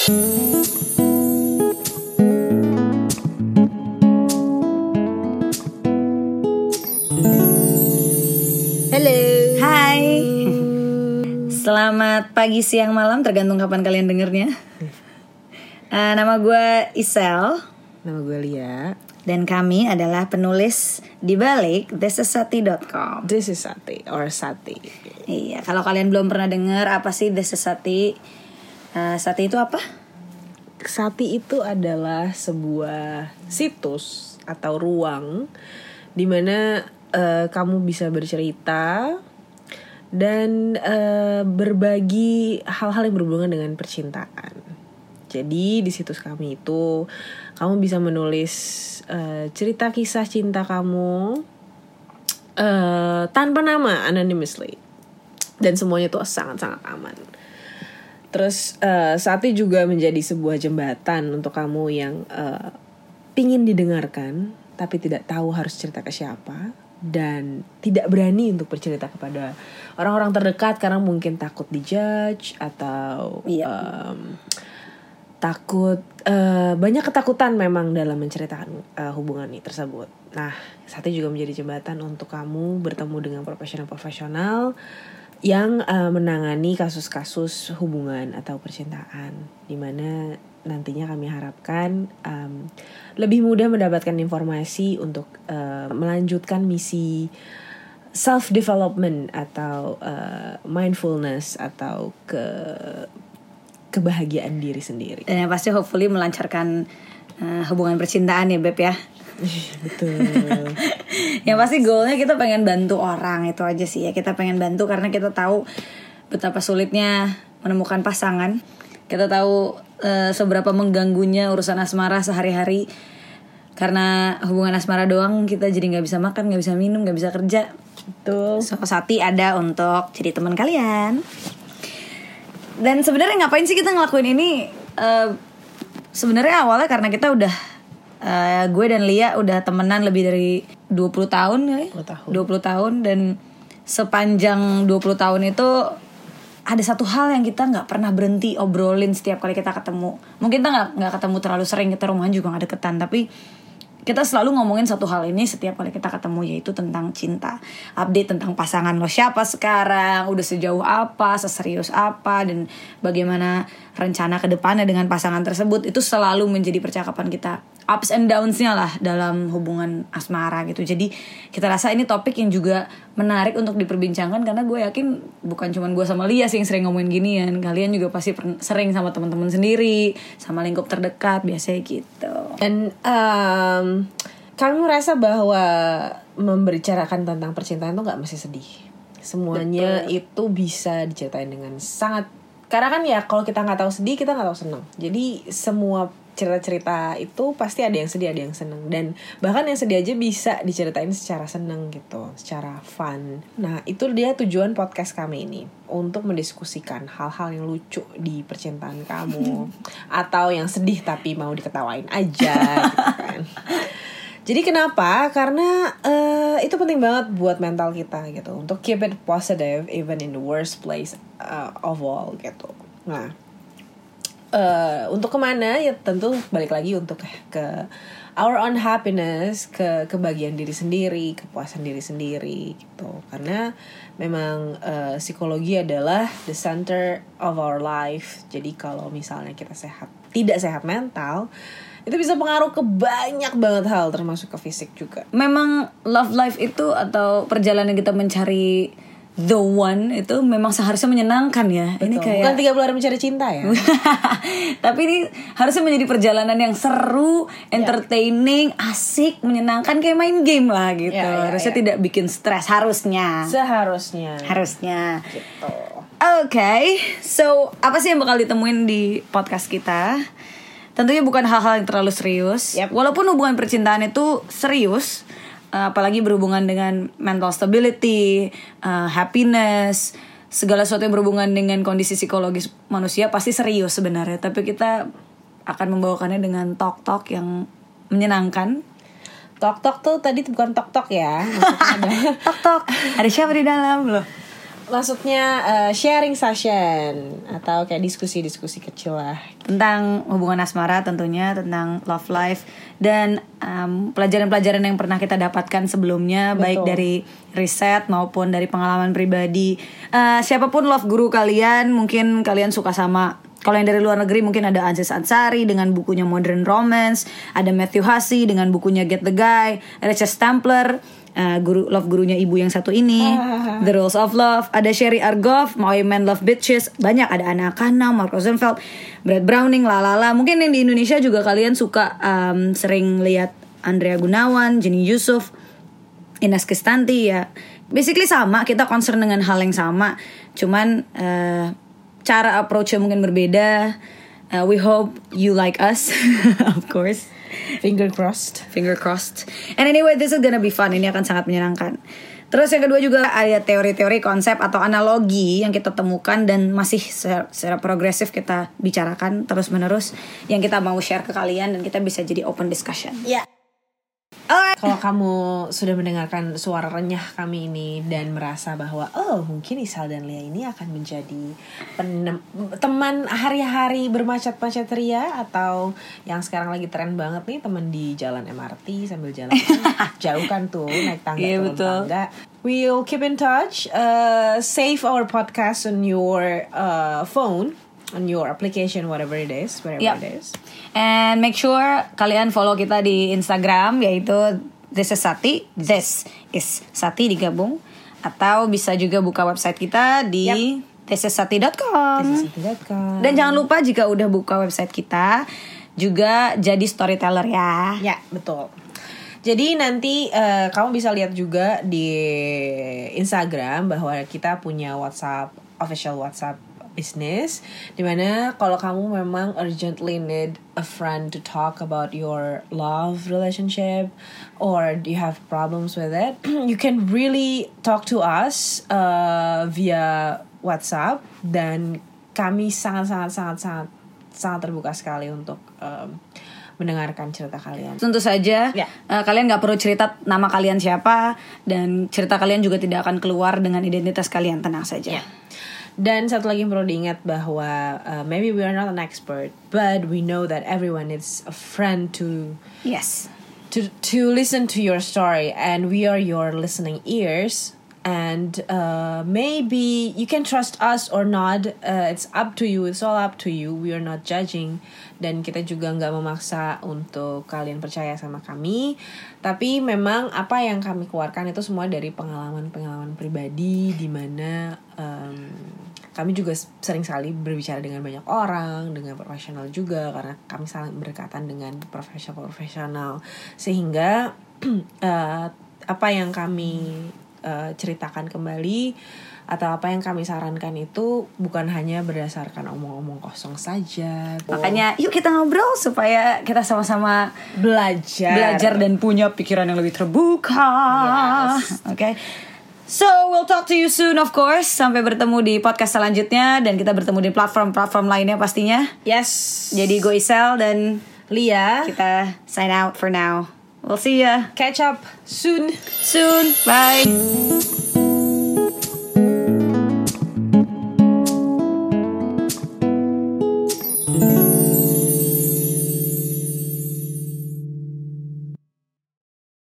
Halo. Hai. Selamat pagi, siang, malam tergantung kapan kalian dengernya. Eh, nama gue Isel Nama gue Lia. dan kami adalah penulis di balik thisisati.com. This is Sati or Sati. Iya, kalau kalian belum pernah dengar apa sih This is Sati? Eh, Sati itu apa? Sati itu adalah sebuah situs atau ruang di mana eh, kamu bisa bercerita dan eh, berbagi hal-hal yang berhubungan dengan percintaan. Jadi di situs kami itu kamu bisa menulis eh, cerita kisah cinta kamu eh, tanpa nama anonymously dan semuanya tuh sangat-sangat aman. Terus eh, Sati juga menjadi sebuah jembatan untuk kamu yang eh, pingin didengarkan tapi tidak tahu harus cerita ke siapa dan tidak berani untuk bercerita kepada orang-orang terdekat karena mungkin takut dijudge atau Iya. em, takut eh, banyak ketakutan memang dalam menceritakan eh, hubungan ini tersebut. Nah, Sati juga menjadi jembatan untuk kamu bertemu dengan profesional-profesional yang eh, menangani kasus-kasus hubungan atau percintaan, di mana nantinya kami harapkan em, lebih mudah mendapatkan informasi untuk eh, melanjutkan misi self development atau eh, mindfulness atau ke kebahagiaan diri sendiri. Dan yang pasti hopefully melancarkan eh, hubungan percintaan ya Beb ya. Betul. yang pasti goalnya kita pengen bantu orang itu aja sih ya. Kita pengen bantu karena kita tahu betapa sulitnya menemukan pasangan. Kita tahu eh, seberapa mengganggunya urusan asmara sehari-hari. Karena hubungan asmara doang kita jadi nggak bisa makan nggak bisa minum nggak bisa kerja. Betul. so Sati ada untuk jadi teman kalian. Dan sebenarnya ngapain sih kita ngelakuin ini? Eh, sebenarnya awalnya karena kita udah eh, gue dan Lia udah temenan lebih dari 20 tahun kali 20 tahun. 20 tahun dan sepanjang 20 tahun itu ada satu hal yang kita nggak pernah berhenti obrolin setiap kali kita ketemu mungkin kita nggak nggak ketemu terlalu sering kita rumahan juga nggak deketan tapi kita selalu ngomongin satu hal ini setiap kali kita ketemu yaitu tentang cinta. Update tentang pasangan lo siapa sekarang udah sejauh apa seserius apa dan bagaimana rencana ke depannya dengan pasangan tersebut. Itu selalu menjadi percakapan kita. Ups and downs-nya lah dalam hubungan asmara gitu. Jadi kita rasa ini topik yang juga menarik untuk diperbincangkan karena gue yakin bukan cuma gue sama Lia sih yang sering ngomongin ginian. Kalian juga pasti sering sama teman-teman sendiri sama lingkup terdekat biasanya gitu Dan em, kami merasa bahwa membicarakan tentang percintaan itu nggak mesti sedih. Semuanya itu bisa diceritain dengan sangat karena kan ya kalau kita nggak tahu sedih kita nggak tahu senang. Jadi semua cerita-cerita itu pasti ada yang sedih ada yang seneng dan bahkan yang sedih aja bisa diceritain secara seneng gitu, secara fun. Nah itu dia tujuan podcast kami ini untuk mendiskusikan hal-hal yang lucu di percintaan kamu atau yang sedih tapi mau diketawain aja gitu kan. Jadi kenapa? Karena eh, itu penting banget buat mental kita gitu untuk keep it positive even in the worst place uh, of all gitu. Nah, eh untuk ke mana ya tentu balik lagi untuk ke our own happiness, ke kebahagiaan diri sendiri, kepuasan diri sendiri gitu. Karena memang eh, psikologi adalah the center of our life. Jadi kalau misalnya kita sehat, tidak sehat mental, itu bisa pengaruh ke banyak banget hal termasuk ke fisik juga. memang love life itu atau perjalanan kita mencari the one itu memang seharusnya menyenangkan ya ini Betul. kayak bukan 30 hari mencari cinta ya. tapi ini harusnya menjadi perjalanan yang seru, entertaining, asik, menyenangkan kayak main game lah gitu. Ya, ya, harusnya ya. tidak bikin stres harusnya. Seharusnya. harusnya. Gitu. Oke, so apa sih yang bakal ditemuin di podcast kita? Tentunya bukan hal-hal yang terlalu serius. Yap. Walaupun hubungan percintaan itu serius, eh, apalagi berhubungan dengan mental stability, eh, happiness, segala sesuatu yang berhubungan dengan kondisi psikologis manusia pasti serius sebenarnya. Tapi kita akan membawakannya dengan talk-talk yang menyenangkan. Tok tok tuh tadi bukan tok tok ya. Maksudnya ada Tok-tok, ada siapa di dalam loh? Maksudnya eh, sharing session atau kayak diskusi-diskusi kecil lah. tentang hubungan asmara tentunya tentang love life dan um, pelajaran-pelajaran yang pernah kita dapatkan sebelumnya baik dari riset maupun dari pengalaman pribadi. Eh, siapa pun love guru kalian mungkin kalian suka sama kalau yang dari luar negeri mungkin ada Aziz Ansari dengan bukunya Modern Romance ada Matthew Hussey dengan bukunya Get the Guy Richard Stampler eh, guru love gurunya ibu yang satu ini. The Rules of Love ada Sherry Argov My Men Love Bitches banyak ada Anna Kana Mark Rosenfeld Brad Browning lalala mungkin yang di Indonesia juga kalian suka um, sering lihat Andrea Gunawan Jenny Yusuf Ines Kistanti ya. Basically sama kita concern dengan hal yang sama. Cuman eh, cara approachnya mungkin berbeda Eh, we hope you like us of course. Finger crossed. finger crossed. And anyway this is gonna be fun. Ini akan sangat menyenangkan. Terus yang kedua juga ada teori-teori konsep atau analogi yang kita temukan dan masih secara, secara progresif kita bicarakan terus menerus yang kita mau share ke kalian dan kita bisa jadi open discussion Ya. Kalau kamu sudah mendengarkan suara renyah kami ini dan merasa bahwa oh mungkin Isal dan Lia ini akan menjadi penem- teman hari-hari bermacet-macet ria atau yang sekarang lagi tren banget nih teman di jalan MRT sambil jalan jauh kan tuh naik tangga Iya, turun betul. tangga. We'll keep in touch. Uh, save our podcast on your uh, phone, on your application, whatever it is, wherever Yep. it is. And make sure kalian follow kita di Instagram yaitu This is Sati, This is Sati digabung atau bisa juga buka website kita di thisissati.com. Sisi.com. Dan jangan lupa jika udah buka website kita juga jadi storyteller ya. Ya, betul. Jadi nanti eh, kamu bisa lihat juga di Instagram bahwa kita punya WhatsApp official WhatsApp business di mana kalau kamu memang urgently need a friend to talk about your love relationship or do you have problems with it you can really talk to us uh, via WhatsApp dan kami sangat sangat sangat sangat sangat terbuka sekali untuk um, mendengarkan cerita kalian Tentu saja Ya. eh, kalian nggak perlu cerita nama kalian siapa dan cerita kalian juga tidak akan keluar dengan identitas kalian tenang saja. Ya. Dan satu lagi yang perlu diingat bahwa uh, maybe we are not an expert, but we know that everyone is a friend to Yes. to to listen to your story, and we are your listening ears. And uh, maybe you can trust us or not. Uh, it's up to you. It's all up to you. We are not judging, dan kita juga nggak memaksa untuk kalian percaya sama kami. Tapi memang apa yang kami keluarkan itu semua dari pengalaman-pengalaman pribadi, di mana um, kami juga sering sekali berbicara dengan banyak orang, dengan profesional juga karena kami saling berdekatan dengan profesional-profesional sehingga eh, apa yang kami eh, ceritakan kembali atau apa yang kami sarankan itu bukan hanya berdasarkan omong-omong kosong saja. Makanya yuk kita ngobrol supaya kita sama-sama belajar. belajar dan punya pikiran yang lebih terbuka. Yes. Oke. So we'll talk to you soon of course. Sampai bertemu di podcast selanjutnya dan kita bertemu di platform-platform lainnya pastinya. Yes. Jadi gue Isel dan Lia, kita sign out for now. We'll see ya catch up soon. soon. Bye.